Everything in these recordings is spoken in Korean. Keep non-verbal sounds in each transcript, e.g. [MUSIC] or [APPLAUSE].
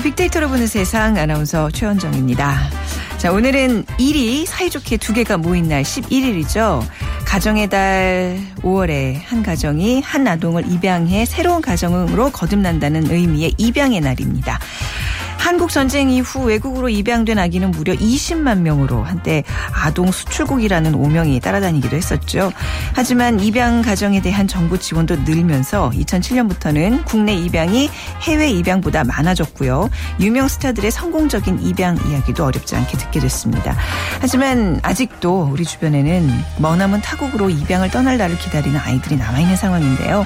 안녕하세요. 빅데이터로 보는 세상 아나운서 최원정입니다. 자, 오늘은 일이 사이좋게 두 개가 모인 날 11일이죠. 가정의 달 5월에 한 가정이 한 아동을 입양해 새로운 가정으로 거듭난다는 의미의 입양의 날입니다. 한국 전쟁 이후 외국으로 입양된 아기는 무려 20만 명으로 한때 아동 수출국이라는 오명이 따라다니기도 했었죠. 하지만 입양 가정에 대한 정부 지원도 늘면서 2007년부터는 국내 입양이 해외 입양보다 많아졌고요. 유명 스타들의 성공적인 입양 이야기도 어렵지 않게 듣게 됐습니다. 하지만 아직도 우리 주변에는 머나먼 타국으로 입양을 떠날 날을 기다리는 아이들이 남아있는 상황인데요.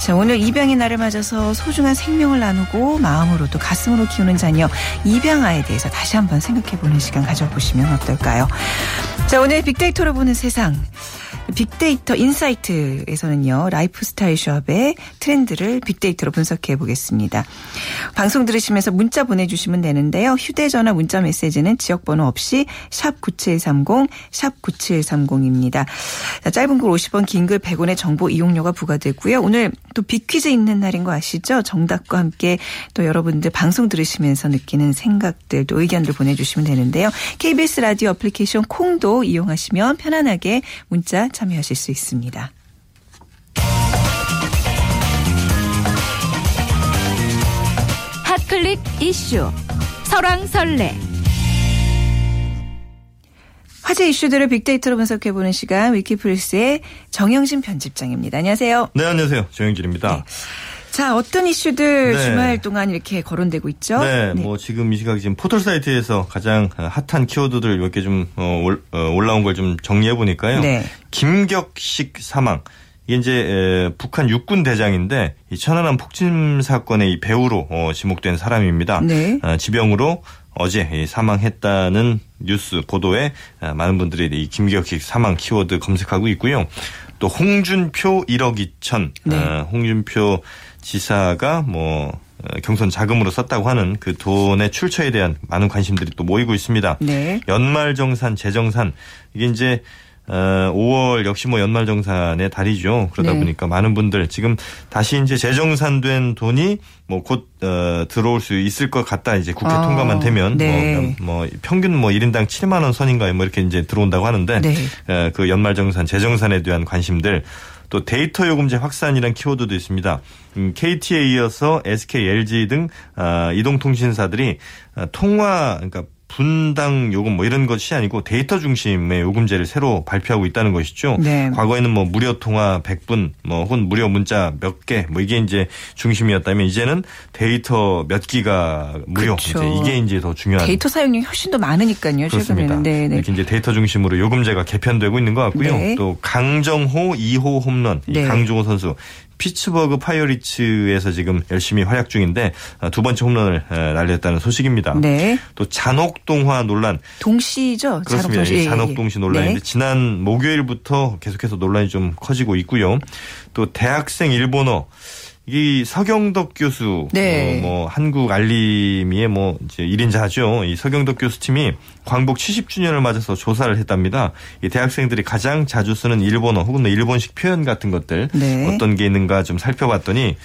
자, 오늘 입양의 날을 맞아서 소중한 생명을 나누고 마음으로 또 가슴으로 키우는 자녀 입양아에 대해서 다시 한번 생각해보는 시간 가져보시면 어떨까요? 자, 오늘 빅데이터로 보는 세상. 빅데이터 insight에서는요, 라이프스타일 숍의 트렌드를 빅데이터로 분석해 보겠습니다. 방송 들으시면서 문자 보내주시면 되는데요. 휴대전화 문자 메시지는 지역번호 없이 샵 9730, 샵 9730입니다. 자, 짧은 글 50원, 긴 글 100원의 정보 이용료가 부과되고요. 오늘 또 빅퀴즈 있는 날인 거 아시죠? 정답과 함께 또 여러분들 방송 들으시면서 느끼는 생각들 또 의견들 보내주시면 되는데요. KBS 라디오 어플리케이션 콩도 이용하시면 편안하게 문자 참여하실 수 있습니다. 핫클릭 이슈 설왕설래 화제 이슈들을 빅데이터로 분석해보는 시간 위키플스의 정영진 편집장입니다. 안녕하세요. 네, 안녕하세요. 정영진입니다. 네. 자, 어떤 이슈들 네. 주말 동안 이렇게 거론되고 있죠? 네, 네, 뭐 지금 이 시각 지금 포털 사이트에서 가장 핫한 키워드들 몇 개좀 어, 어, 올라온 걸 좀 정리해 보니까요. 네. 김격식 사망. 이게 이제 에, 북한 육군 대장인데 이 천안함 폭침 사건의 이 배우로 어, 지목된 사람입니다. 네. 어, 지병으로 어제 사망했다는 뉴스 보도에 어, 많은 분들이 이 김격식 사망 키워드 검색하고 있고요. 또 홍준표 1억 2천, 네. 어, 홍준표 지사가 뭐 어, 경선 자금으로 썼다고 하는 그 돈의 출처에 대한 많은 관심들이 또 모이고 있습니다. 네. 연말 정산, 재정산 이게 이제 어, 5월 역시 뭐 연말 정산의 달이죠. 그러다 네. 보니까 많은 분들 지금 다시 이제 재정산된 돈이 뭐곧 어, 들어올 수 있을 것 같다. 이제 국회 아, 통과만 되면 네. 뭐, 뭐 평균 뭐 1인당 7만 원 선인가에 뭐 이렇게 이제 들어온다고 하는데 네. 어, 그 연말 정산, 재정산에 대한 관심들 또 데이터 요금제 확산이란 키워드도 있습니다. 음, KT에 이어서 SK, LG 등 어, 이동통신사들이 어, 통화 그러니까 분당 요금 뭐 이런 것이 아니고 데이터 중심의 요금제를 새로 발표하고 있다는 것이죠. 네. 과거에는 뭐 무료 통화 100분 뭐 혹은 무료 문자 몇 개 뭐 이게 이제 중심이었다면 이제는 데이터 몇 기가 무료 그렇죠. 이제 이게 이제 더 중요한 데이터 사용량이 훨씬 더 많으니까요. 그렇습니다. 네, 네. 이렇게 이제 데이터 중심으로 요금제가 개편되고 있는 것 같고요. 네. 또 강정호 2호 홈런 네. 강정호 선수 피츠버그 파이어리츠에서 지금 열심히 활약 중인데 어, 두 번째 홈런을 날렸다는 소식입니다. 네. 또 잔혹동화 논란. 동시죠. 그렇습니다. 잔혹동시, 잔혹동시 논란인데 네. 지난 목요일부터 계속해서 논란이 좀 커지고 있고요. 또 대학생 일본어 이 서경덕 교수 네. 어, 뭐 한국 알림이의 뭐 이제 1인자죠. 이 서경덕 교수 팀이 광복 70주년을 맞아서 조사를 했답니다. 이 대학생들이 가장 자주 쓰는 일본어 혹은 뭐 일본식 표현 같은 것들 네. 어떤 게 있는가 좀 살펴봤더니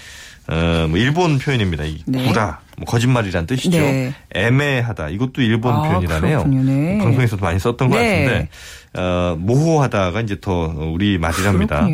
어, 뭐 일본 표현입니다. 이 네. 구라, 뭐 거짓말이란 뜻이죠. 네. 애매하다. 이것도 일본 아, 표현이라네요. 네. 방송에서도 많이 썼던 것 네. 같은데 어, 모호하다가 이제 더 우리 말이랍니다.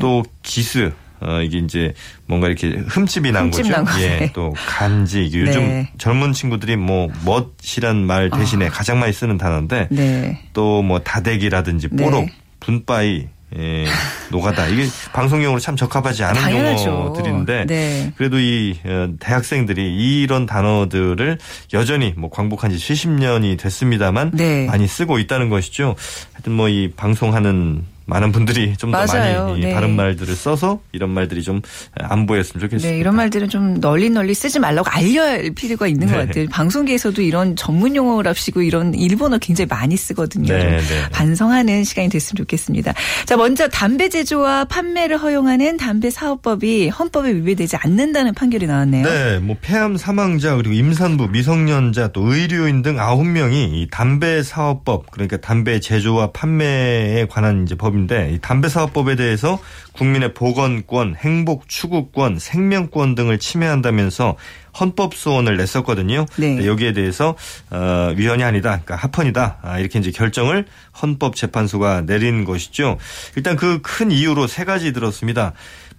또 기스, 어, 이게 이제 뭔가 이렇게 흠집이 난 흠집 거죠. 난 예, 또 간지. 이게 요즘 네. 젊은 친구들이 뭐 멋이란 말 대신에 아. 가장 많이 쓰는 단어인데 네. 또뭐 다대기라든지 네. 뽀록, 분빠이, 예, 노가다. 이게 방송용으로 참 적합하지 않은 당연하죠. 용어들인데 네. 그래도 이 어, 대학생들이 이런 단어들을 여전히 뭐 광복한 지 70년이 됐습니다만 네. 많이 쓰고 있다는 것이죠. 하여튼 뭐 이 방송하는 많은 분들이 좀 더 많이 네. 다른 말들을 써서 이런 말들이 좀 안 보였으면 좋겠습니다. 네, 이런 말들은 좀 널리 널리 쓰지 말라고 알려야 할 필요가 있는 네. 것 같아요. 방송계에서도 이런 전문 용어랍시고 이런 일본어 굉장히 많이 쓰거든요. 네, 네, 네, 반성하는 시간이 됐으면 좋겠습니다. 자, 먼저 담배 제조와 판매를 허용하는 담배 사업법이 헌법에 위배되지 않는다는 판결이 나왔네요. 네, 뭐 폐암 사망자 그리고 임산부, 미성년자 또 의료인 등 9명이 이 담배 사업법 그러니까 담배 제조와 판매에 관한 이제 법이 담배 사업법에 대해서 국민의 보건권, 행복 추구권, 생명권 등을 침해한다면서 헌법 소원을 냈었거든요. 네. 여기에 대해서 어, 위헌이 아니다, 그러니까 합헌이다 아, 이렇게 이제 결정을 헌법재판소가 내린 것이죠. 일단 그 큰 이유로 세 가지 들었습니다.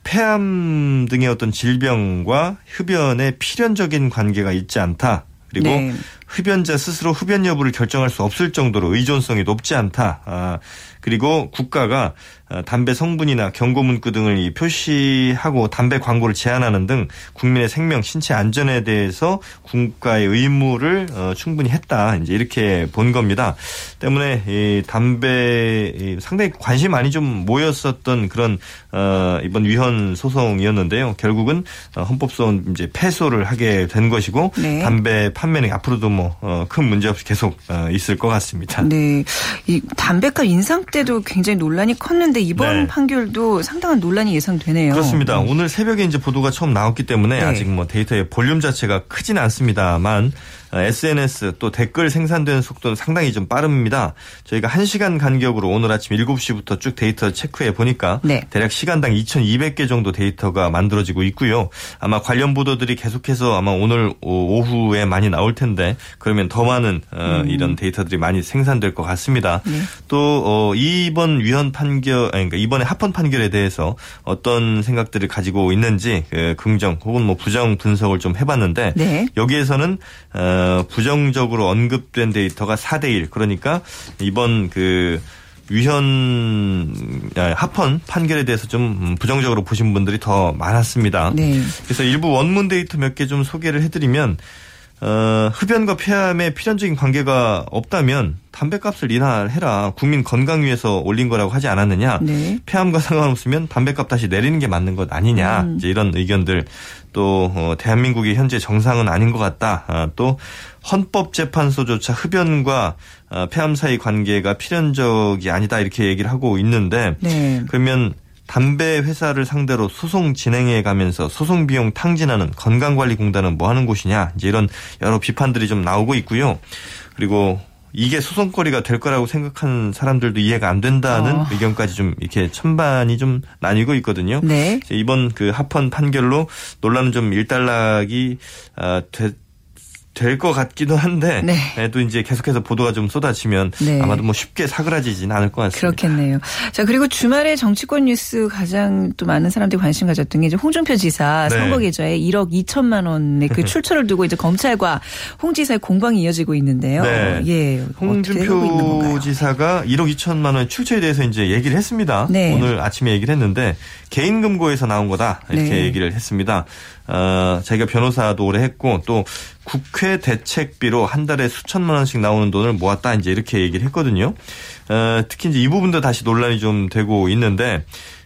폐암 등의 어떤 질병과 흡연의 필연적인 관계가 있지 않다. 그리고 네. 흡연자 스스로 흡연 여부를 결정할 수 없을 정도로 의존성이 높지 않다. 아, 그리고 국가가 어, 담배 성분이나 경고 문구 등을 표시하고 담배 광고를 제한하는 등 국민의 생명, 신체 안전에 대해서 국가의 의무를 어, 충분히 했다. 이제 이렇게 본 겁니다. 때문에 이 담배 상당히 관심 많이 좀 모였었던 그런 어, 이번 위헌 소송이었는데요. 결국은 헌법소원 이제 패소를 하게 된 것이고 네. 담배 판매는 앞으로도 뭐큰 문제 없이 계속 있을 것 같습니다. 네, 이 담배값 인상 때도 굉장히 논란이 컸는데 이번 네. 판결도 상당한 논란이 예상되네요. 그렇습니다. 음. 오늘 새벽에 이제 보도가 처음 나왔기 때문에 네. 아직 뭐 데이터의 볼륨 자체가 크진 않습니다만 SNS 어, 또 댓글 생산되는 속도는 상당히 좀 빠릅니다. 저희가 1시간 간격으로 오늘 아침 7시부터 쭉 데이터 체크해 보니까 네. 대략 시간당 2,200개 정도 데이터가 만들어지고 있고요. 아마 관련 보도들이 계속해서 아마 오늘 오후에 많이 나올 텐데 그러면 더 많은 어, 음. 이런 데이터들이 많이 생산될 것 같습니다. 네. 또 어, 이번 위헌 판결 아니 그러니까 이번에 합헌 판결에 대해서 어떤 생각들을 가지고 있는지 그 긍정 혹은 뭐 부정 분석을 좀 해봤는데 네. 여기에서는 어, 부정적으로 언급된 데이터가 4대 1. 그러니까 이번 그 위헌 아, 합헌 판결에 대해서 좀 부정적으로 보신 분들이 더 많았습니다. 네. 그래서 일부 원문 데이터 몇 개 좀 소개를 해드리면 어, 흡연과 폐암의 필연적인 관계가 없다면 담배값을 인하해라. 국민 건강 위해서 올린 거라고 하지 않았느냐. 네. 폐암과 상관없으면 담배값 다시 내리는 게 맞는 것 아니냐. 음. 이제 이런 의견들. 또 어, 대한민국이 현재 정상은 아닌 것 같다. 아, 또 헌법재판소조차 흡연과 어, 폐암 사이 관계가 필연적이 아니다 이렇게 얘기를 하고 있는데 네. 그러면 담배 회사를 상대로 소송 진행해 가면서 소송 비용 탕진하는 건강관리공단은 뭐 하는 곳이냐 이제 이런 여러 비판들이 좀 나오고 있고요. 그리고 이게 소송거리가 될 거라고 생각하는 사람들도 이해가 안 된다는 어. 의견까지 좀 이렇게 천반이 좀 나뉘고 있거든요. 네. 이번 그 합헌 판결로 논란은 좀 일단락이 아, 됐 될 것 같기도 한데 네. 네. 또 이제 계속해서 보도가 좀 쏟아지면 네. 아마도 뭐 쉽게 사그라지진 않을 것 같습니다. 그렇겠네요. 자 그리고 주말에 정치권 뉴스 가장 또 많은 사람들이 관심 가졌던 게 이제 홍준표 지사 네. 선거 계좌에 1억 2천만 원의 그 [LAUGHS] 출처를 두고 이제 검찰과 홍 지사의 공방이 이어지고 있는데요. 네. 예, 홍준표 지사가 1억 2천만 원 출처에 대해서 이제 얘기를 했습니다. 네. 오늘 아침에 얘기를 했는데 개인 금고에서 나온 거다 이렇게 네. 얘기를 했습니다. 어, 자기가 변호사도 오래 했고 또 국회 대책비로 한 달에 수천만 원씩 나오는 돈을 모았다 이제 이렇게 얘기를 했거든요. 어, 특히 이제 이 부분도 다시 논란이 좀 되고 있는데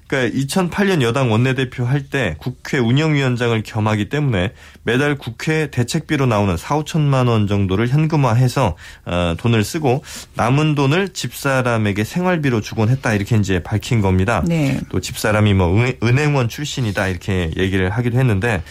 그러니까 2008년 여당 원내대표 할 때 국회 운영위원장을 겸하기 때문에 매달 국회 대책비로 나오는 4, 5천만 원 정도를 현금화해서 어, 돈을 쓰고 남은 돈을 집사람에게 생활비로 주곤 했다 이렇게 이제 밝힌 겁니다. 네. 또 집사람이 뭐 은행원 출신이다 이렇게 얘기를 하기도 했는데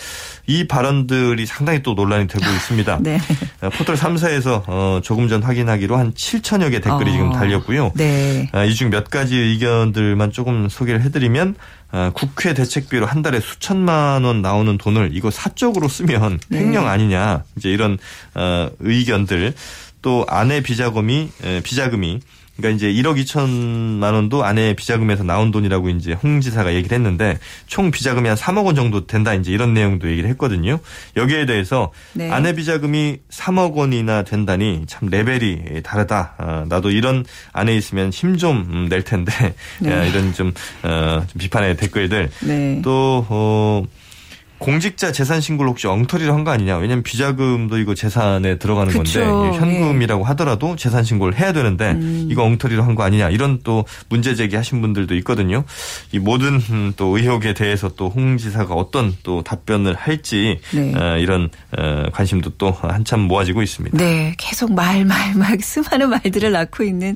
이 발언들이 상당히 또 논란이 되고 있습니다. [LAUGHS] 네. 어, 포털 3사에서 어, 조금 전 확인하기로 한 7천여 개 댓글이 어. 지금 달렸고요. 네. 아, 이중 몇 가지 의견들만 조금 소개를 해드리면 어, 국회 대책비로 한 달에 수천만 원 나오는 돈을 이거 사적으로 쓰면 네. 횡령 아니냐 이제 이런 어, 의견들 또 아내 비자금이 비자금이 그러니까 이제 1억 2천만 원도 아내 비자금에서 나온 돈이라고 이제 홍 지사가 얘기를 했는데 총 비자금이 한 3억 원 정도 된다 이제 이런 내용도 얘기를 했거든요. 여기에 대해서 네. 아내 비자금이 3억 원이나 된다니 참 레벨이 다르다. 어, 나도 이런 아내 있으면 힘 좀낼 음, 텐데 네. 이런 좀, 어, 좀 비판의 댓글들 네. 또 어, 공직자 재산 신고를 혹시 엉터리로 한 거 아니냐. 왜냐하면 비자금도 이거 재산에 들어가는 그쵸. 건데 현금이라고 네. 하더라도 재산 신고를 해야 되는데 음. 이거 엉터리로 한 거 아니냐. 이런 또 문제 제기하신 분들도 있거든요. 이 모든 음, 또 의혹에 대해서 또 홍 지사가 어떤 또 답변을 할지 네. 어, 이런 어, 관심도 또 한참 모아지고 있습니다. 네, 계속 말 말 말 수많은 말들을 낳고 있는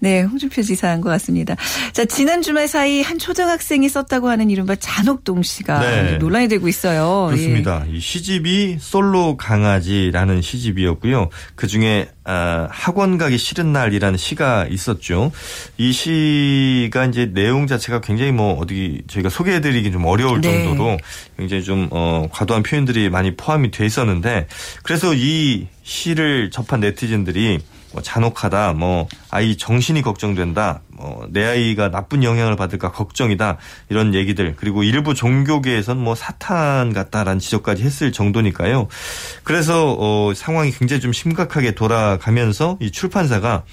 네 홍준표 지사인 것 같습니다. 자 지난 주말 사이 한 초등학생이 썼다고 하는 이른바 잔혹동 씨가 네. 논란이 되고 있어요. 있어요. 그렇습니다. 예. 이 시집이 솔로 강아지라는 시집이었고요. 그 중에 아, 학원 가기 싫은 날이라는 시가 있었죠. 이 시가 이제 내용 자체가 굉장히 뭐 어디 저희가 소개해드리기 좀 어려울 네. 정도로 굉장히 좀 어, 과도한 표현들이 많이 포함이 돼 있었는데 그래서 이 시를 접한 네티즌들이 뭐 잔혹하다, 뭐 아이 정신이 걱정된다, 뭐 내 아이가 나쁜 영향을 받을까 걱정이다 이런 얘기들 그리고 일부 종교계에선 뭐 사탄 같다라는 지적까지 했을 정도니까요. 그래서 어, 상황이 굉장히 좀 심각하게 돌아가면서 이 출판사가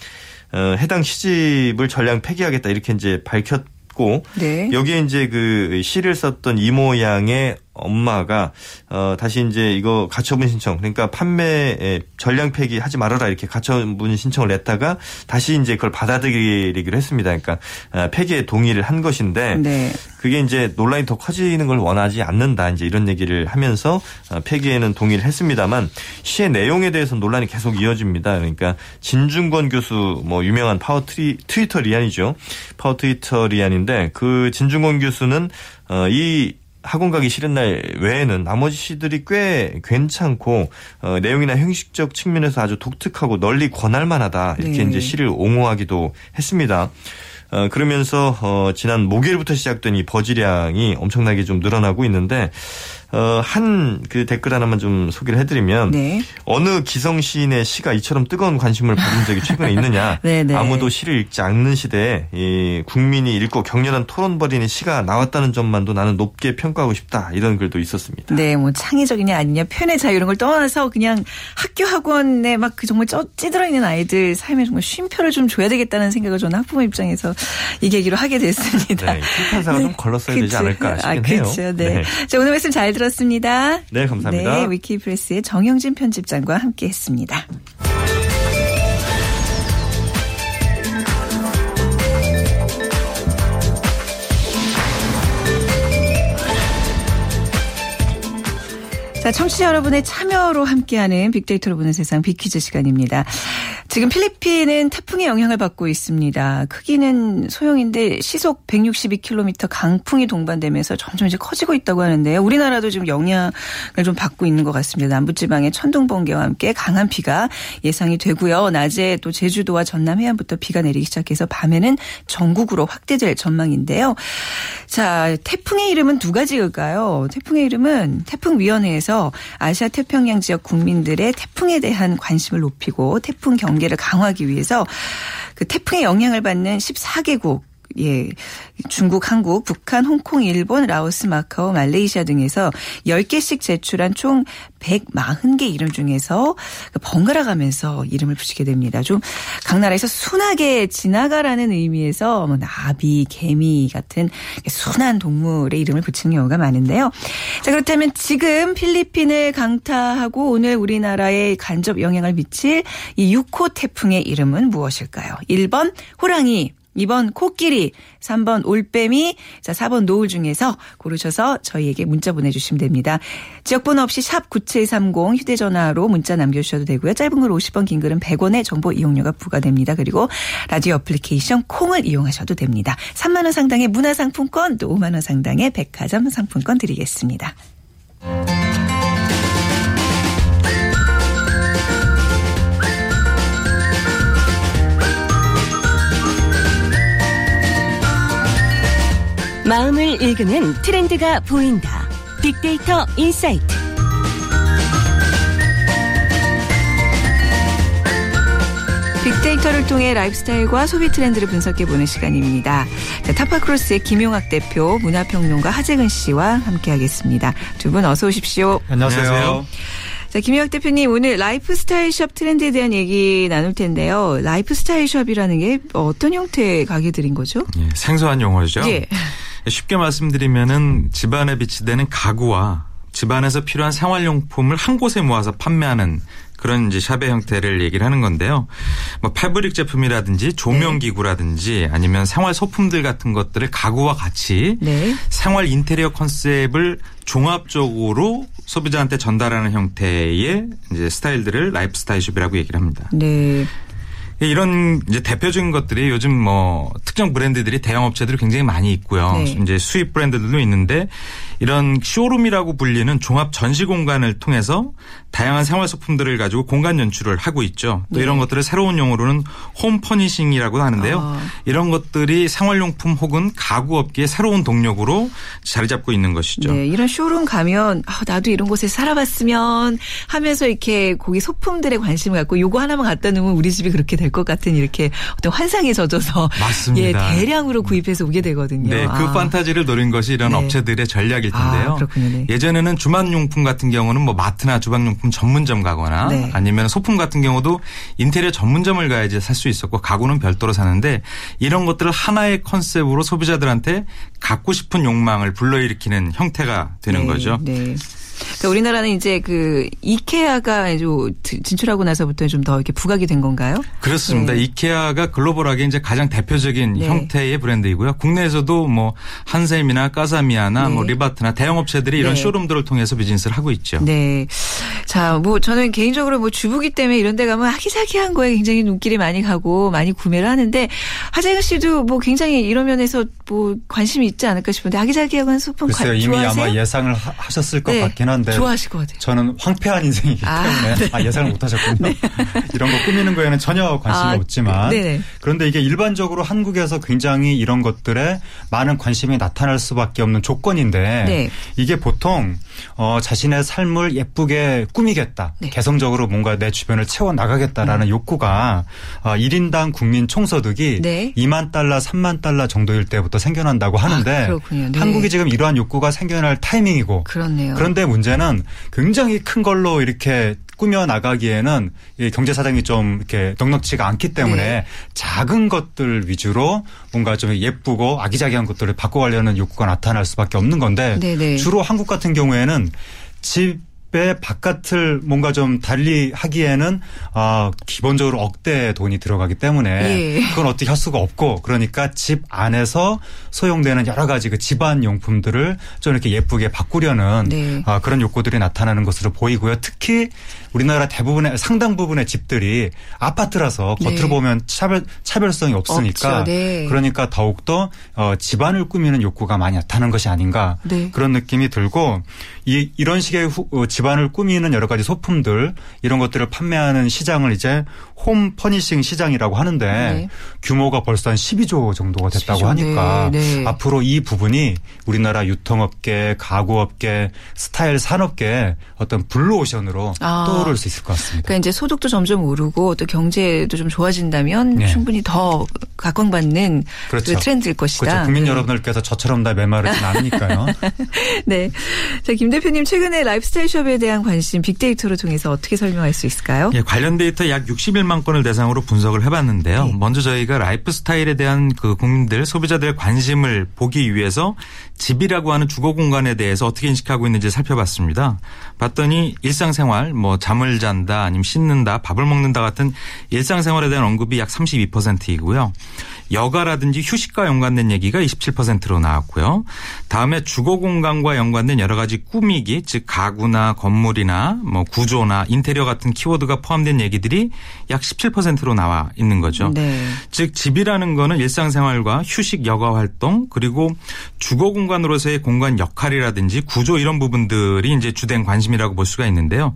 어, 해당 시집을 전량 폐기하겠다 이렇게 이제 밝혔 고 네. 여기에 이제 그 시를 썼던 이모 양의 엄마가 어 다시 이제 이거 가처분 신청 그러니까 판매 전량 폐기 하지 말아라 이렇게 가처분 신청을 냈다가 다시 이제 그걸 받아들이기로 했습니다. 그러니까 어, 폐기에 동의를 한 것인데 네. 그게 이제 논란이 더 커지는 걸 원하지 않는다 이제 이런 얘기를 하면서 어, 폐기에는 동의를 했습니다만 시의 내용에 대해서 논란이 계속 이어집니다. 그러니까 진중권 교수 뭐 유명한 파워 트리, 트위터리안이죠. 파워 트위터리안인데 그 진중권 교수는 어, 이 학원 가기 싫은 날 외에는 나머지 시들이 꽤 괜찮고 어, 내용이나 형식적 측면에서 아주 독특하고 널리 권할 만하다 이렇게 네. 이제 시를 옹호하기도 했습니다. 어, 그러면서 어, 지난 목요일부터 시작된 이 버즈량이 엄청나게 좀 늘어나고 있는데 어, 한 그 댓글 하나만 좀 소개를 해드리면 네. 어느 기성 시인의 시가 이처럼 뜨거운 관심을 받은 적이 최근에 있느냐 [LAUGHS] 네, 네. 아무도 시를 읽지 않는 시대에 이 국민이 읽고 격렬한 토론 벌이는 시가 나왔다는 점만도 나는 높게 평가하고 싶다 이런 글도 있었습니다. 네, 뭐 창의적이냐 아니냐 표현의 자유 이런 걸 떠나서 그냥 학교 학원에 막 그 정말 찌들어 있는 아이들 삶에 정말 쉼표를 좀 줘야 되겠다는 생각을 저는 학부모 입장에서 이 계기로 하게 됐습니다. 네, 출판사가 좀 [LAUGHS] 걸렀어야 되지 않을까 싶긴 아, 해요. 그렇죠. 네. 네. 자, 오늘 말씀 잘 들었습니다. 네, 감사합니다. 네, 위키프레스의 정영진 편집장과 함께했습니다. 자, 청취자 여러분의 참여로 함께하는 빅데이터로 보는 세상 빅퀴즈 시간입니다. 지금 필리핀은 태풍의 영향을 받고 있습니다. 크기는 소형인데 시속 162km 강풍이 동반되면서 점점 이제 커지고 있다고 하는데요. 우리나라도 지금 영향을 좀 받고 있는 것 같습니다. 남부지방에 천둥 번개와 함께 강한 비가 예상이 되고요. 낮에 또 제주도와 전남 해안부터 비가 내리기 시작해서 밤에는 전국으로 확대될 전망인데요. 자, 태풍의 이름은 두 가지일까요? 태풍의 이름은 태풍위원회에서 아시아 태평양 지역 국민들의 태풍에 대한 관심을 높이고 태풍 경계 를 강화하기 위해서 그 태풍의 영향을 받는 14개국 예. 중국, 한국, 북한, 홍콩, 일본, 라오스, 마카오, 말레이시아 등에서 10개씩 제출한 총 140개 이름 중에서 그 번갈아 가면서 이름을 붙이게 됩니다. 좀 각 나라에서 순하게 지나가라는 의미에서 뭐 나비, 개미 같은 순한 동물의 이름을 붙이는 경우가 많은데요. 자, 그렇다면 지금 필리핀을 강타하고 오늘 우리나라에 간접 영향을 미칠 이 6호 태풍의 이름은 무엇일까요? 1번 호랑이, 2번 코끼리, 3번 올빼미, 자 4번 노을 중에서 고르셔서 저희에게 문자 보내주시면 됩니다. 지역번호 없이 샵 9730 휴대전화로 문자 남겨주셔도 되고요. 짧은 글 50원, 긴 글은 100원의 정보 이용료가 부과됩니다. 그리고 라디오 어플리케이션 콩을 이용하셔도 됩니다. 3만 원 상당의 문화상품권 또 5만 원 상당의 백화점 상품권 드리겠습니다. 마음을 읽는 트렌드가 보인다. 빅데이터 인사이트. 빅데이터를 통해 라이프스타일과 소비 트렌드를 분석해보는 시간입니다. 자, 타파크로스의 김용학 대표, 문화평론가 하재근 씨와 함께하겠습니다. 두 분 어서 오십시오. 안녕하세요. 자, 김용학 대표님 오늘 라이프스타일 숍 트렌드에 대한 얘기 나눌 텐데요. 라이프스타일 숍이라는 게 어떤 형태의 가게들인 거죠? 예, 생소한 용어죠. 예. 쉽게 말씀드리면은 집안에 비치되는 가구와 집안에서 필요한 생활용품을 한 곳에 모아서 판매하는 그런 이제 샵의 형태를 얘기를 하는 건데요. 뭐 패브릭 제품이라든지 조명 기구라든지 아니면 생활 소품들 같은 것들을 가구와 같이 네. 생활 인테리어 컨셉을 종합적으로 소비자한테 전달하는 형태의 이제 스타일들을 라이프 스타일 숍이라고 얘기를 합니다. 네. 이런 이제 대표적인 것들이 요즘 뭐 특정 브랜드들이 대형 업체들이 굉장히 많이 있고요. 네. 이제 수입 브랜드들도 있는데 이런 쇼룸이라고 불리는 종합 전시 공간을 통해서 다양한 생활 소품들을 가지고 공간 연출을 하고 있죠. 또 네. 이런 것들을 새로운 용어로는 home furnishing이라고 하는데요. 아. 이런 것들이 생활용품 혹은 가구 업계의 새로운 동력으로 자리 잡고 있는 것이죠. 네, 이런 쇼룸 가면 아, 나도 이런 곳에 살아봤으면 하면서 이렇게 고기 소품들에 관심을 갖고 요거 하나만 갖다 놓으면 우리 집이 그렇게 될 것 같은 이렇게 어떤 환상에 젖어서 맞 습니다. 예, 대량으로 구입해서 오게 되거든요. 네, 그 아. 판타지를 노린 것이 이런 네. 업체들의 전략일 텐데요. 아, 그렇군요. 네. 예전에는 주방용품 같은 경우는 뭐 마트나 주방용품 전문점 가거나 네. 아니면 소품 같은 경우도 인테리어 전문점을 가야지 살 수 있었고 가구는 별도로 사는데 이런 것들을 하나의 컨셉으로 소비자들한테 갖고 싶은 욕망을 불러일으키는 형태가 되는 네, 거죠. 네. 그러니까 우리나라는 이제 그 이케아가 진출하고 나서부터 좀 더 이렇게 부각이 된 건가요? 그렇습니다. 네. 이케아가 글로벌하게 이제 가장 대표적인 네. 형태의 브랜드이고요. 국내에서도 뭐 한샘이나 까사미아나 네. 뭐 리바트나 대형 업체들이 이런 네. 쇼룸들을 통해서 비즈니스를 하고 있죠. 네. 자, 뭐 저는 개인적으로 뭐 주부기 때문에 이런 데 가면 아기자기한 거에 굉장히 눈길이 많이 가고 많이 구매를 하는데 하재근 씨도 뭐 굉장히 이런 면에서 뭐 관심이 있지 않을까 싶은데 아기자기한 소품. 관, 이미 좋아하세요? 아마 예상을 하셨을 것 네. 같긴 한데 좋아하실 것 같아요. 저는 황폐한 인생이기 아, 때문에 네. 아, 예상을 못 하셨군요. 네. [LAUGHS] 이런 거 꾸미는 거에는 전혀 관심이 아, 없지만 네 그런데 이게 일반적으로 한국에서 굉장히 이런 것들에 많은 관심이 나타날 수밖에 없는 조건인데 네. 이게 보통 어, 자신의 삶을 예쁘게 꾸미겠다. 네. 개성적으로 뭔가 내 주변을 채워 나가겠다라는 음. 욕구가 어, 1인당 국민 총소득이 네. 2만 달러, 3만 달러 정도일 때부터 생겨난다고 하는데 아, 네. 한국이 지금 이러한 욕구가 생겨날 타이밍이고 그렇네요. 그런데 문제는 굉장히 큰 걸로 이렇게 꾸며 나가기에는 경제 사정이 좀 이렇게 넉넉치가 않기 때문에 네. 작은 것들 위주로 뭔가 좀 예쁘고 아기자기한 것들을 바꿔가려는 욕구가 나타날 수밖에 없는 건데 네네. 네. 주로 한국 같은 경우에는 집 집의 바깥을 뭔가 좀 달리 하기에는 아 기본적으로 억대 돈이 들어가기 때문에 예. 그건 어떻게 할 수가 없고 그러니까 집 안에서 소용되는 여러 가지 그 집안 용품들을 좀 이렇게 예쁘게 바꾸려는 네. 아, 그런 욕구들이 나타나는 것으로 보이고요. 특히 우리나라 대부분의 상당 부분의 집들이 아파트라서 겉으로 네. 보면 차별 차별성이 없으니까 네. 그러니까 더욱더 어, 집안을 꾸미는 욕구가 많이 나타나는 것이 아닌가 네. 그런 느낌이 들고 이 이런 식의 후, 어, 집안을 꾸미는 여러 가지 소품들 이런 것들을 판매하는 시장을 이제 홈 퍼니싱 시장이라고 하는데 네. 규모가 벌써 한 12조 정도가 됐다고 12조. 하니까 네, 네. 앞으로 이 부분이 우리나라 유통업계, 가구업계, 스타일 산업계 어떤 블루오션으로 아. 떠오를 수 있을 것 같습니다. 그러니까 이제 소득도 점점 오르고 또 경제도 좀 좋아진다면 네. 충분히 더 각광받는 그렇죠. 그 트렌드일 것이다. 그렇죠. 국민 네. 여러분들께서 저처럼 다 메마르진 [LAUGHS] 않으니까요. 네. 자, 김 대표님 최근에 라이프스타일 숍에 대한 관심 빅데이터를 통해서 어떻게 설명할 수 있을까요? 예, 관련 데이터 약 61만, 10만 건을 대상으로 분석을 해봤는데요. 네. 먼저 저희가 라이프 스타일에 대한 그 국민들 소비자들의 관심을 보기 위해서 집이라고 하는 주거 공간에 대해서 어떻게 인식하고 있는지 살펴봤습니다. 봤더니 일상생활, 뭐 잠을 잔다, 아니면 씻는다, 밥을 먹는다 같은 일상생활에 대한 언급이 약 32%이고요. 여가라든지 휴식과 연관된 얘기가 27%로 나왔고요. 다음에 주거 공간과 연관된 여러 가지 꾸미기, 즉 가구나 건물이나 뭐 구조나 인테리어 같은 키워드가 포함된 얘기들이 약 17%로 나와 있는 거죠. 네. 즉 집이라는 거는 일상생활과 휴식, 여가 활동 그리고 주거 공간으로서의 공간 역할이라든지 구조 이런 부분들이 이제 주된 관심이라고 볼 수가 있는데요.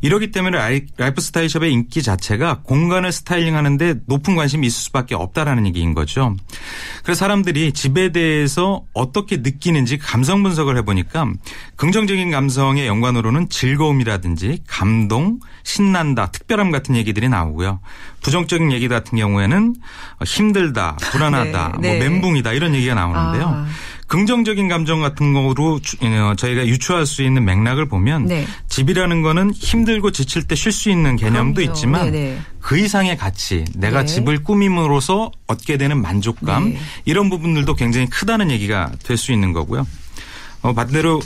이러기 때문에 라이프 스타일 숍의 인기 자체가 공간을 스타일링하는데 높은 관심이 있을 수밖에 없다라는 얘기인 거죠. 그래서 사람들이 집에 대해서 어떻게 느끼는지 감성 분석을 해보니까 긍정적인 감성의 연관으로는 즐거움이라든지 감동, 신난다, 특별함 같은 얘기들이 나오고요. 부정적인 얘기 같은 경우에는 힘들다, 불안하다, 네, 뭐 네. 멘붕이다 이런 얘기가 나오는데요. 아. 긍정적인 감정 같은 거로 어, 저희가 유추할 수 있는 맥락을 보면 네. 집이라는 거는 힘들고 지칠 때 쉴 수 있는 개념도 그럼요. 있지만 네네. 네. 그 이상의 가치, 내가 네. 집을 꾸밈으로써 얻게 되는 만족감 네. 이런 부분들도 굉장히 크다는 얘기가 될 수 있는 거고요. 어, 반대로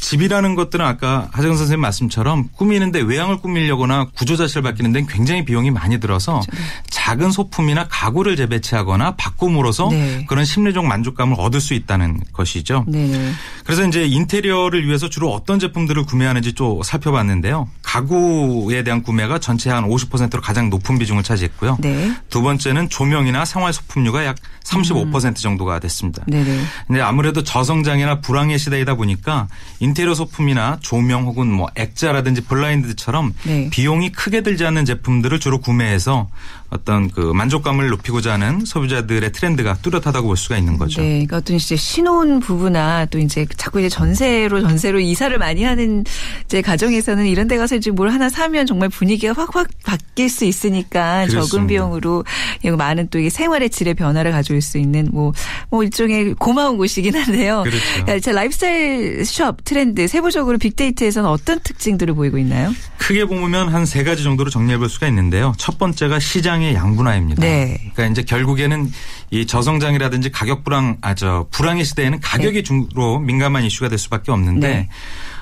집이라는 것들은 아까 하정 선생님 말씀처럼 꾸미는데 외양을 꾸미려거나 구조 자체를 바뀌는 데는 굉장히 비용이 많이 들어서 그렇죠. 작은 소품이나 가구를 재배치하거나 바꿈으로써 네. 그런 심리적 만족감을 얻을 수 있다는 것이죠. 네. 그래서 이제 인테리어를 위해서 주로 어떤 제품들을 구매하는지 좀 살펴봤는데요. 가구에 대한 구매가 전체 한 50%로 가장 높은 비중을 차지했고요. 네. 두 번째는 조명이나 생활 소품류가 약 35% 음. 정도가 됐습니다. 네네. 근데 아무래도 저성장이나 불황의 시대이다 보니까 인테리어 소품이나 조명 혹은 뭐 액자라든지 블라인드처럼 네. 비용이 크게 들지 않는 제품들을 주로 구매해서 어떤 그 만족감을 높이고자 하는 소비자들의 트렌드가 뚜렷하다고 볼 수가 있는 거죠. 네, 그러니까 어떤 이제 신혼 부부나 또 이제 자꾸 이제 전세로 전세로 이사를 많이 하는 이제 가정에서는 이런 데 가서 이제 뭘 하나 사면 정말 분위기가 확확 바뀔 수 있으니까 그렇습니다. 적은 비용으로 많은 또 이게 생활의 질의 변화를 가져올 수 있는 뭐, 뭐 일종의 고마운 곳이긴 한데요. 그렇죠. 그러니까 제 라이프스타일 숍 트렌드 세부적으로 빅데이터에서는 어떤 특징들을 보이고 있나요? 크게 보면 한 세 가지 정도로 정리해 볼 수가 있는데요. 첫 번째가 시장 시장의 양분화입니다. 네. 그러니까 이제 결국에는 이 저성장이라든지 가격 불황, 아, 저, 불황의 시대에는 가격이 네. 주로 민감한 이슈가 될 수밖에 없는데, 네.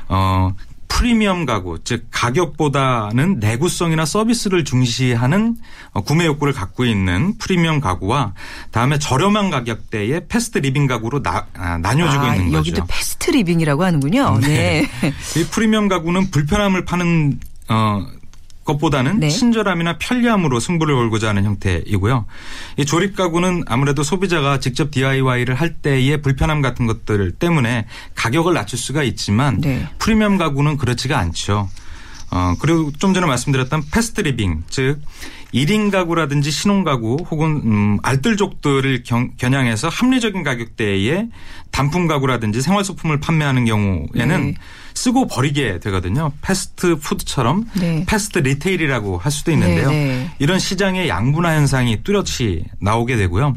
어, 프리미엄 가구, 즉 가격보다는 내구성이나 서비스를 중시하는 어, 구매 욕구를 갖고 있는 프리미엄 가구와 다음에 저렴한 가격대의 fast living 가구로 나, 아, 나뉘어지고 아, 있는 거죠. 여기도 fast living이라고 하는군요. 네. 네. 이 프리미엄 가구는 불편함을 파는 어 것보다는 네. 친절함이나 편리함으로 승부를 걸고자 하는 형태이고요. 이 조립 가구는 아무래도 소비자가 직접 DIY를 할 때의 불편함 같은 것들 때문에 가격을 낮출 수가 있지만 네. 프리미엄 가구는 그렇지가 않죠. 어, 그리고 좀 전에 말씀드렸던 fast living, 즉 1인 가구라든지 신혼 가구 혹은 음, 알뜰족들을 경, 겨냥해서 합리적인 가격대에 단품 가구라든지 생활소품을 판매하는 경우에는 네. 쓰고 버리게 되거든요. 패스트 푸드처럼 네. fast retail이라고 할 수도 있는데요. 네, 네. 이런 시장의 양분화 현상이 뚜렷이 나오게 되고요.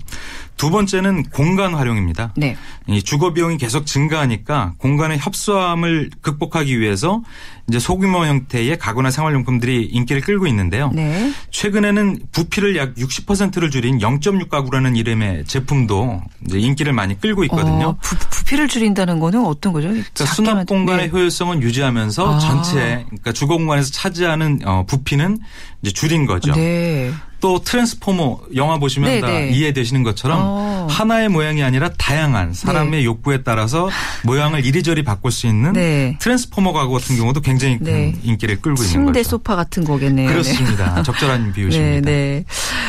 두 번째는 공간 활용입니다. 네. 이 주거 비용이 계속 증가하니까 공간의 협소함을 극복하기 위해서 이제 소규모 형태의 가구나 생활용품들이 인기를 끌고 있는데요. 네. 최근에는 부피를 약 60%를 줄인 0.6 가구라는 이름의 제품도 인기를 많이 끌고 있거든요. 어, 부, 피를 줄인다는 거는 어떤 거죠? 그러니까 수납 공간의 네. 효율성은 유지하면서 아. 전체 그러니까 주거 공간에서 차지하는 어, 부피는 이제 줄인 거죠. 네. 또 트랜스포머 영화 보시면 네, 다 네. 이해되시는 것처럼 어. 하나의 모양이 아니라 다양한 사람의 네. 욕구에 따라서 모양을 이리저리 바꿀 수 있는 네. 트랜스포머 가구 같은 경우도 굉장히 큰 네. 인기를 끌고 있는 거죠. 침대 소파 같은 거겠네요. 그렇습니다. 적절한 [LAUGHS] 비유십니다. 네,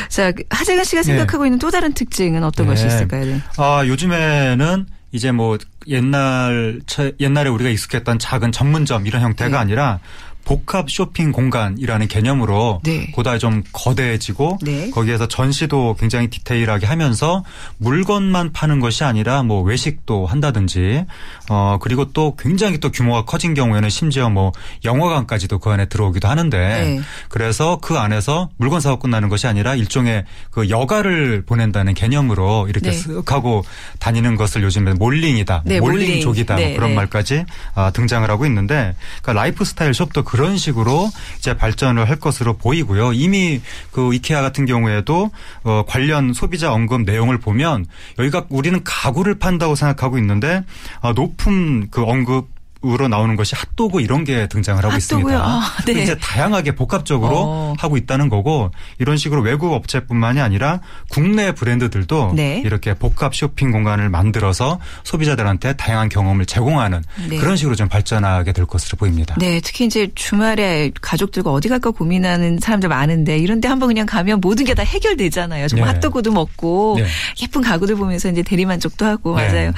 자 하재근 씨가 생각하고 있는 또 다른 특징은 어떤 것이 있을까요? 아 요즘에는 이제 뭐 옛날 옛날에 우리가 익숙했던 작은 전문점 이런 형태가 아니라 복합 쇼핑 공간이라는 개념으로 네. 보다 좀 거대해지고 네. 거기에서 전시도 굉장히 디테일하게 하면서 물건만 파는 것이 아니라 뭐 외식도 한다든지 어 그리고 또 굉장히 또 규모가 커진 경우에는 심지어 뭐 영화관까지도 그 안에 들어오기도 하는데 네. 그래서 그 안에서 물건 사고 끝나는 것이 아니라 일종의 그 여가를 보낸다는 개념으로 이렇게 네. 쓱 하고 다니는 것을 요즘에 malling이다, 네, malling족이다 malling. 뭐 그런 네. 말까지 아, 등장을 하고 있는데 그러니까 라이프 스타일 숍도 그 그런 식으로 이제 발전을 할 것으로 보이고요. 이미 그 이케아 같은 경우에도 어 관련 소비자 언급 내용을 보면 여기가 우리는 가구를 판다고 생각하고 있는데 어 높은 그 언급 으로 나오는 것이 핫도그 이런 게 등장을 하고 핫도그요? 있습니다. 아, 네. 이제 다양하게 복합적으로 어. 하고 있다는 거고 이런 식으로 외국 업체뿐만이 아니라 국내 브랜드들도 네. 이렇게 복합 쇼핑 공간을 만들어서 소비자들한테 다양한 경험을 제공하는 네. 그런 식으로 좀 발전하게 될 것으로 보입니다. 네, 특히 이제 주말에 가족들과 어디 갈까 고민하는 사람들 많은데 이런데 한번 그냥 가면 모든 게 다 해결되잖아요. 정말 네. 핫도그도 먹고 네. 예쁜 가구들 보면서 이제 대리만족도 하고 네. 맞아요.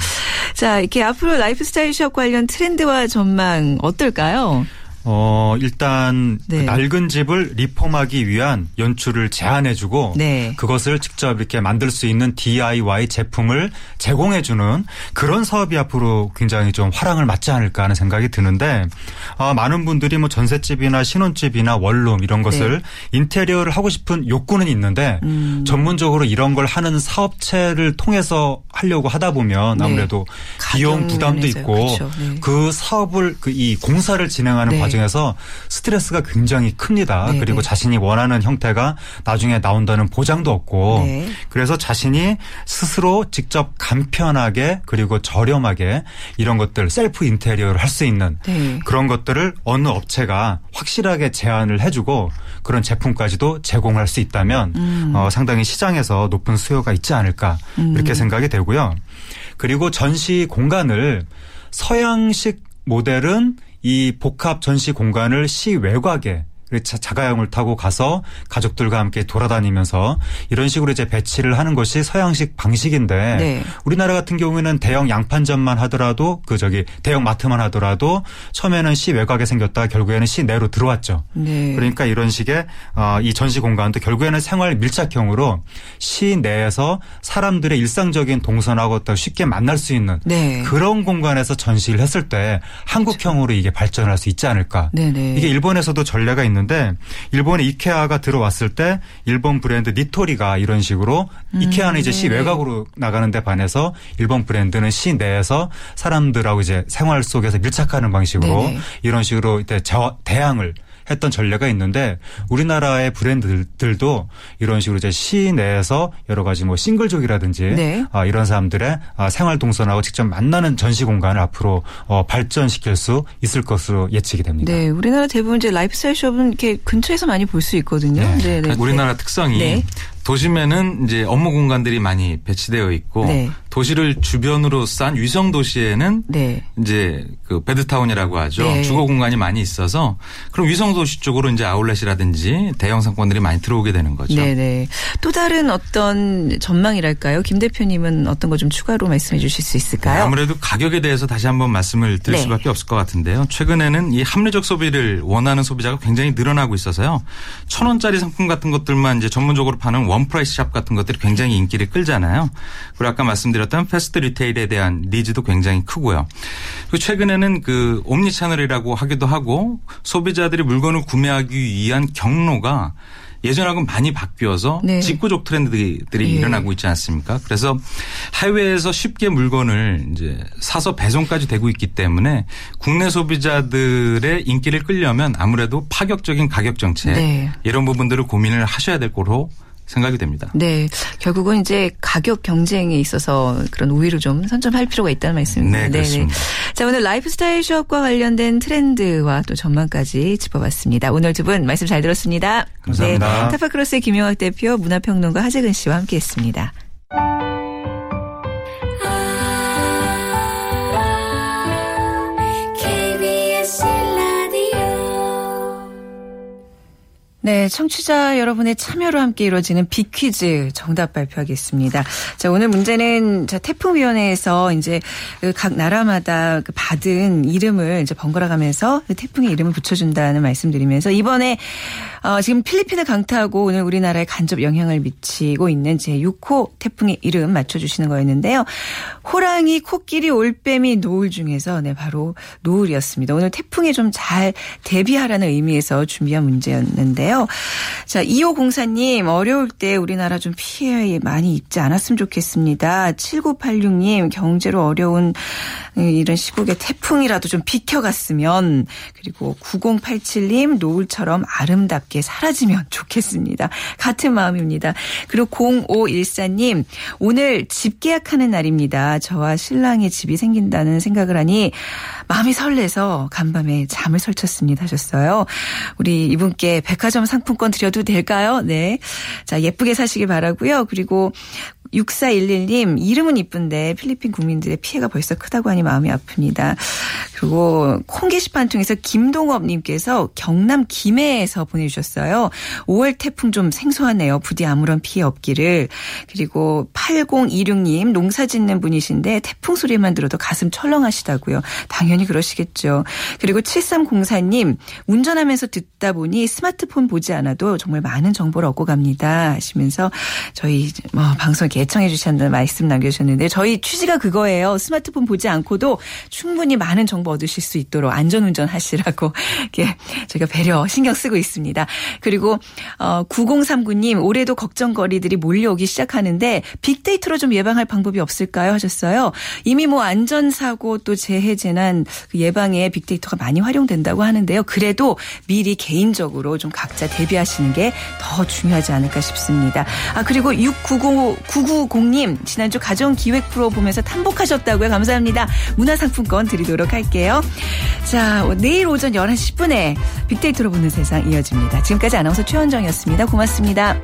자, 이렇게 앞으로 라이프스타일 샵 관련 트렌드 미래와 전망 어떨까요? 어, 일단 그 네. 그 낡은 집을 리폼하기 위한 연출을 제안해주고 네. 그것을 직접 이렇게 만들 수 있는 DIY 제품을 제공해주는 그런 사업이 앞으로 굉장히 좀 화랑을 맞지 않을까 하는 생각이 드는데 어, 많은 분들이 뭐 전셋집이나 신혼집이나 원룸 이런 것을 네. 인테리어를 하고 싶은 욕구는 있는데 음. 전문적으로 이런 걸 하는 사업체를 통해서 하려고 하다 보면 네. 아무래도 비용 부담도 있고 그렇죠. 네. 그 사업을 그 이 공사를 진행하는 과정 과정에서 스트레스가 굉장히 큽니다. 네. 그리고 네. 자신이 원하는 형태가 나중에 나온다는 보장도 없고 네. 그래서 자신이 스스로 직접 간편하게 그리고 저렴하게 이런 것들 셀프 인테리어를 할 수 있는 네. 그런 것들을 어느 업체가 확실하게 제안을 해주고 그런 제품까지도 제공할 수 있다면 음. 어, 상당히 시장에서 높은 수요가 있지 않을까 음. 이렇게 생각이 되고 요. 그리고 전시 공간을 서양식 모델은 이 복합 전시 공간을 시 외곽에 자가용을 타고 가서 가족들과 함께 돌아다니면서 이런 식으로 이제 배치를 하는 것이 서양식 방식인데 네. 우리나라 같은 경우에는 대형 양판점만 하더라도 그 저기 대형 마트만 하더라도 처음에는 시 외곽에 생겼다 결국에는 시 내로 들어왔죠. 네. 그러니까 이런 식의 어, 이 전시 공간도 결국에는 생활 밀착형으로 시 내에서 사람들의 일상적인 동선하고 더 쉽게 만날 수 있는 네. 그런 공간에서 전시를 했을 때 한국형으로 이게 발전할 수 있지 않을까. 네네. 네. 이게 일본에서도 전례가 있는 있는데 일본의 이케아가 들어왔을 때 일본 브랜드 니토리가 이런 식으로 음, 이케아는 이제 시 네. 외곽으로 나가는데 반해서 일본 브랜드는 시 내에서 사람들하고 이제 생활 속에서 밀착하는 방식으로 네네. 이런 식으로 대항을 했던 전례가 있는데 우리나라의 브랜드들도 이런 식으로 이제 시내에서 여러 가지 뭐 싱글족이라든지 네. 아, 이런 사람들의 아, 생활 동선하고 직접 만나는 전시 공간을 앞으로 어, 발전시킬 수 있을 것으로 예측이 됩니다. 네, 우리나라 대부분 이제 라이프스타일 숍은 이렇게 근처에서 많이 볼 수 있거든요. 네. 네, 네. 우리나라 특성이 네. 도심에는 이제 업무 공간들이 많이 배치되어 있고 네. 도시를 주변으로 싼 위성 도시에는 네. 이제 그 베드타운이라고 하죠. 네. 주거 공간이 많이 있어서 그럼 위성 도시 쪽으로 이제 아울렛이라든지 대형 상권들이 많이 들어오게 되는 거죠. 네네. 네. 또 다른 어떤 전망이랄까요? 김 대표님은 어떤 거 좀 추가로 말씀해 주실 수 있을까요? 아무래도 가격에 대해서 다시 한번 말씀을 드릴 네. 수밖에 없을 것 같은데요. 최근에는 이 합리적 소비를 원하는 소비자가 굉장히 늘어나고 있어서요. 천 원짜리 상품 같은 것들만 이제 전문적으로 파는 one price shop 같은 것들이 굉장히 인기를 끌잖아요. 그리고 아까 말씀드렸던 fast retail에 대한 needs도 굉장히 크고요. 그리고 최근에는 그 옴니 채널이라고 하기도 하고 소비자들이 물건을 구매하기 위한 경로가 예전하고 많이 바뀌어서 네. 직구적 트렌드들이 네. 일어나고 있지 않습니까? 그래서 해외에서 쉽게 물건을 이제 사서 배송까지 되고 있기 때문에 국내 소비자들의 인기를 끌려면 아무래도 파격적인 가격 정책 네. 이런 부분들을 고민을 하셔야 될 거로 생각이 됩니다. 네. 결국은 이제 가격 경쟁에 있어서 그런 우위를 좀 선점할 필요가 있다는 말씀입니다. 네, 그렇습니다. 네네. 자, 오늘 라이프스타일 숍과 관련된 트렌드와 또 전망까지 짚어봤습니다. 오늘 두 분 말씀 잘 들었습니다. 감사합니다. 네. 타파크로스의 김용학 대표, 문화평론가 하재근 씨와 함께했습니다. 네, 청취자 여러분의 참여로 함께 이루어지는 빅퀴즈 정답 발표하겠습니다. 자, 오늘 문제는 자, 태풍위원회에서 이제 그각 나라마다 그 받은 이름을 이제 번갈아 가면서 그 태풍의 이름을 붙여준다는 말씀드리면서 이번에 어, 지금 필리핀을 강타하고 오늘 우리나라에 간접 영향을 미치고 있는 제 6호 태풍의 이름 맞춰주시는 거였는데요. 호랑이, 코끼리, 올빼미, 노을 중에서 네, 바로 노을이었습니다. 오늘 태풍에 좀 잘 대비하라는 의미에서 준비한 문제였는데요. 자, 2504님, 어려울 때 우리나라 좀 피해 많이 입지 않았으면 좋겠습니다. 7986님, 경제로 어려운 이런 시국에 태풍이라도 좀 비켜갔으면 그리고 9087님, 노을처럼 아름답게 사라지면 좋겠습니다. 같은 마음입니다. 그리고 0514님, 오늘 집 계약하는 날입니다. 저와 신랑의 집이 생긴다는 생각을 하니 마음이 설레서 간밤에 잠을 설쳤습니다 하셨어요. 우리 이분께 백화점 상품권 드려도 될까요? 네. 자, 예쁘게 사시길 바라고요. 그리고 6411님, 이름은 이쁜데 필리핀 국민들의 피해가 벌써 크다고 하니 마음이 아픕니다. 그리고 콩 게시판 통해서 김동업님께서 경남 김해에서 보내주셨어요. 5월 태풍 좀 생소하네요. 부디 아무런 피해 없기를. 그리고 8026님, 농사 짓는 분이신데 태풍 소리만 들어도 가슴 철렁하시다고요. 당연히 그러시겠죠. 그리고 7304님, 운전하면서 듣다 보니 스마트폰 보지 않아도 정말 많은 정보를 얻고 갑니다. 하시면서 저희 뭐 방송 에 애청해 주셨다는 말씀 남겨주셨는데 저희 취지가 그거예요. 스마트폰 보지 않고도 충분히 많은 정보 얻으실 수 있도록 안전운전 하시라고 [LAUGHS] 이렇게 저희가 배려 신경 쓰고 있습니다. 그리고 어 9039님 올해도 걱정거리들이 몰려오기 시작하는데 빅데이터로 좀 예방할 방법이 없을까요 하셨어요. 이미 뭐 안전사고 또 재해 재난 그 예방에 빅데이터가 많이 활용된다고 하는데요. 그래도 미리 개인적으로 좀 각자 대비하시는 게 더 중요하지 않을까 싶습니다. 아 그리고 6990 0990님 지난주 가정기획 프로 보면서 탐복하셨다고요. 감사합니다. 문화상품권 드리도록 할게요. 자 내일 오전 11시 10분에 빅데이터로 보는 세상 이어집니다. 지금까지 아나운서 최원정이었습니다. 고맙습니다.